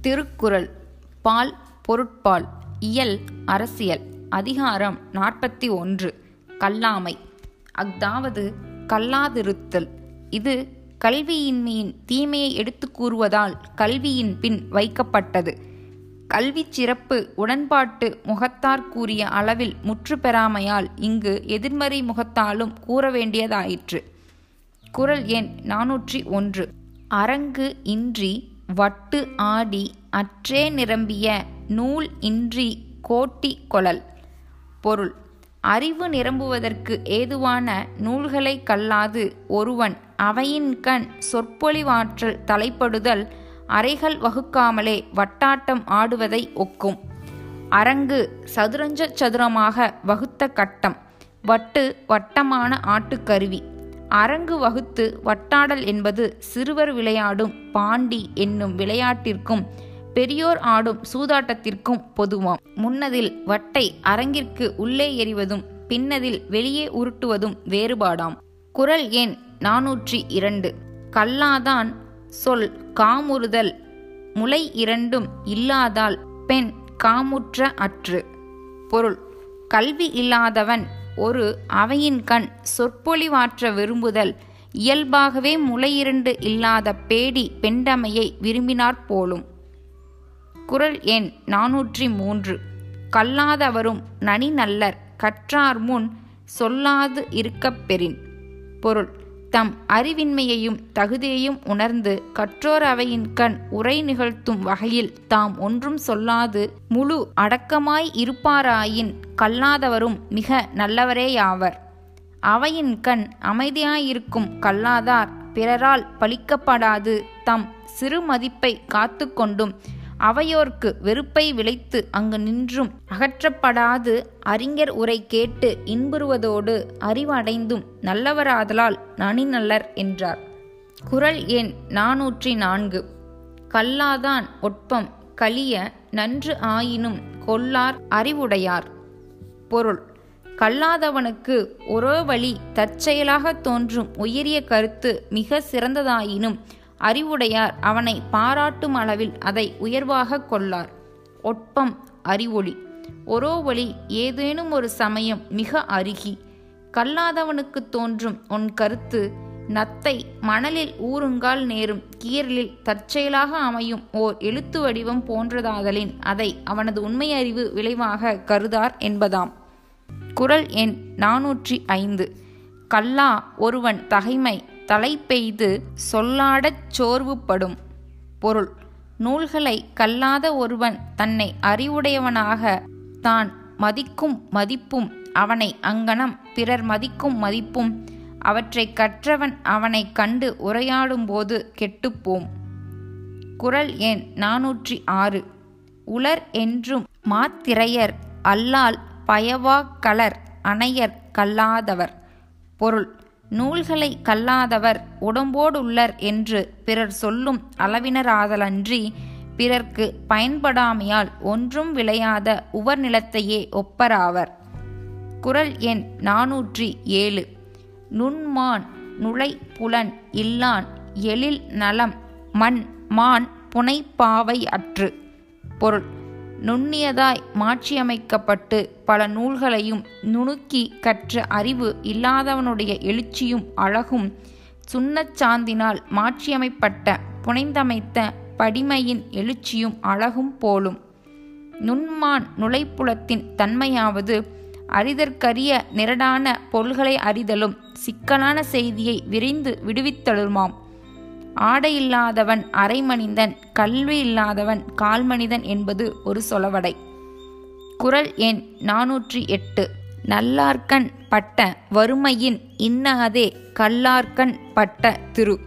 திருக்குறள் பால் பொருட்பால் இயல் அரசியல் அதிகாரம் நாற்பத்தி ஒன்று கல்லாமை. அஃதாவது கல்லாதிருத்தல். இது கல்வியின்மையின் தீமையை எடுத்து கூறுவதால் கல்வியின் பின் வைக்கப்பட்டது. கல்வி சிறப்பு உடன்பாட்டு முகத்தார் கூறிய அளவில் முற்று பெறாமையால் இங்கு எதிர்மறை முகத்தாலும் கூற வேண்டியதாயிற்று. குறள் எண் நாநூற்றி ஒன்று. அரங்கு இன்றி வட்டு ஆடி அற்றே நிரம்பிய நூல் இன்றி கோட்டி கொளல் பொருள். அறிவு நிரம்புவதற்கு ஏதுவான நூல்களை கல்லாது ஒருவன் அவையின் கண் சொற்பொழிவாற்றல் தலைப்படுதல் அறைகள் வகுக்காமலே வட்டாட்டம் ஆடுவதை ஒக்கும். அரங்கு சதுரஞ்ச சதுரமாக வகுத்த கட்டம். வட்டு வட்டமான ஆட்டுக்கருவி. அரங்கு வகுத்து வட்டாடல் என்பது சிறுவர் விளையாடும் பாண்டி என்னும் விளையாட்டிற்கும் பெரியோர் ஆடும் சூதாட்டத்திற்கும் பொதுவாம். முன்னதில் வட்டை அரங்கிற்கு உள்ளே எறிவதும் பின்னதில் வெளியே உருட்டுவதும் வேறுபாடாம். குரல் எண் நாநூற்றி இரண்டு. கல்லாதான் சொல் காமுறுதல் முளை இரண்டும் இல்லாதால் பெண் காமுற்ற அற்று. பொருள் கல்வி இல்லாதவன் ஒரு அவையின் கண் சொற்பொழிவாற்ற விரும்புதல் இயல்பாகவே முளையிரண்டு இல்லாத பேடி பெண்டமையை விரும்பினாற் போலும். குரல் எண் நாநூற்றி மூன்று கல்லாதவரும் நனி நல்லர் கற்றார் முன் சொல்லாது இருக்கப்பெறின் பொருள் தம் அறிவின்மையையும் தகுதியையும் உணர்ந்து கற்றோர் அவையின் கண் உரை நிகழ்த்தும் வகையில் தாம் ஒன்றும் சொல்லாது முழு அடக்கமாய் இருப்பாராயின் கல்லாதவரும் மிக நல்லவரேயாவர். அவையின் கண் அமைதியாயிருக்கும் கல்லாதார் பிறரால் பழிக்கப்படாது தம் சிறு மதிப்பை காத்து கொண்டும் அவையோர்க்கு வெறுப்பை விளைத்து அங்கு நின்றும். அகற்றப்படாது அறிஞர் உரை கேட்டு இன்புறுவதோடு அறிவடைந்தும் நல்லவராதலால் நனி நல்லர் என்றார். குறள் எண் நாநூற்றி நான்கு கல்லாதான் ஒட்பம் கலிய நன்று ஆயினும் கொல்லார் அறிவுடையார். பொருள். கல்லாதவனுக்கு ஒரோ வழி தற்செயலாக தோன்றும் உயரிய கருத்து மிக சிறந்ததாயினும் அறிவுடையார் அவனை பாராட்டும் அளவில் அதை உயர்வாக கொள்ளார். ஒட்பம் அறிவொளி. ஒரோ ஒளி ஏதேனும் ஒரு சமயம் மிக அருகி கல்லாதவனுக்கு தோன்றும் உன் கருத்து நத்தை மணலில் ஊருங்கால் நேரும் கீரலில் தற்செயலாக அமையும் ஓர் எழுத்து வடிவம் போன்றதாதலின் அதை அவனது உண்மை அறிவு விளைவாக கருதார் என்பதாம். குறள் எண் நாநூற்றி ஐந்து. கல்லா ஒருவன் தகைமை தலை பெய்து சொல்லாடச் சோர்வுபடும். பொருள். நூல்களை கல்லாத ஒருவன் தன்னை அறிவுடையவனாக தான் மதிக்கும் மதிப்பும் அவனை அங்கனம் பிறர் மதிக்கும் மதிப்பும் அவற்றை கற்றவன் அவனை கண்டு உரையாடும்போது கெட்டுப்போம். குரல் எண் நாநூற்றி ஆறு. உலர் என்றும் மாத்திரையர் அல்லால் பயவாக்கலர் கலர் அணையர் கல்லாதவர். பொருள். நூல்களை கல்லாதவர் உடம்போடுள்ளர் என்று பிறர் சொல்லும் அளவினராதலன்றி பிறர்க்கு பயன்படாமையால் ஒன்றும் விளையாத உவர் நிலத்தையே ஒப்பராவர். குறள் எண் நாநூற்றி ஏழு. நுண்மான் நுழை புலன் இல்லான் எழில் நலம் மண் மான் புனைப்பாவை அற்று. பொருள். நுண்ணியதாய் மாற்றியமைக்கப்பட்டு பல நூல்களையும் நுணுக்கி கற்ற அறிவு இல்லாதவனுடைய எழுச்சியும் அழகும் சுண்ணச்சாந்தினால் மாற்றியமைப்பட்ட புனைந்தமைத்த படிமையின் எழுச்சியும் அழகும் போலும். நுண்மான் நுழைப்புலத்தின் தன்மையாவது அறிதற்கரிய நிரடான பொருள்களை அறிதலும் சிக்கலான செய்தியை விரைந்து விடுவித்தலுமாம். ஆடையில்லாதவன் அரைமனிதன் கல்வி இல்லாதவன் கால்மனிதன் என்பது ஒரு சொலவடை. குறள் எண் நாநூற்றி எட்டு. நல்லார்க்கண் பட்ட வறுமையின் இன்னாதே கல்லார்க்கண் பட்ட திரு.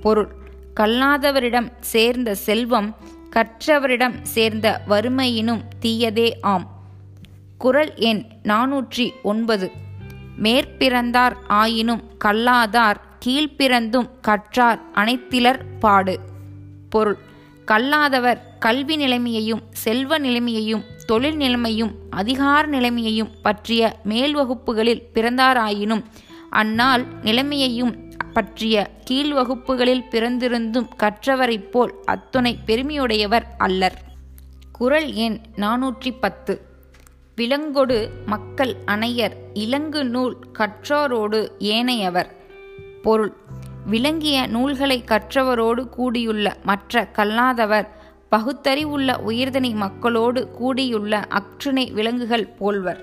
பொருள். கல்லாதவரிடம் சேர்ந்த செல்வம் கற்றவரிடம் சேர்ந்த வறுமையினும் தீயதே ஆம். குறள் எண் நாநூற்றி ஒன்பது. மேற்பிறந்தார் ஆயினும் கல்லாதார் கீழ்ப்பிறந்தும் கற்றார் அனைத்திலர் பாடு. பொருள். கல்லாதவர் கல்வி நிலைமையையும் செல்வ நிலைமையையும் தொழில் நிலைமையும் அதிகார நிலைமையையும் பற்றிய மேல் வகுப்புகளில் பிறந்தாராயினும் அந்நாள் நிலைமையையும் பற்றிய கீழ்வகுப்புகளில் பிறந்திருந்தும் கற்றவரைப் போல் அத்துணை பெருமையுடையவர் அல்லர். குறள் எண் நாநூற்றி பத்து விலங்கொடு மக்கள் அணையர் இலங்கு நூல் கற்றோரோடு ஏனையவர். பொருள். விளங்கிய நூல்களை கற்றவரோடு கூடியுள்ள மற்ற கல்லாதவர் பகுத்தறிவுள்ள உயிர்தனி மக்களோடு கூடியுள்ள அற்றுணை விலங்குகள் போல்வர்.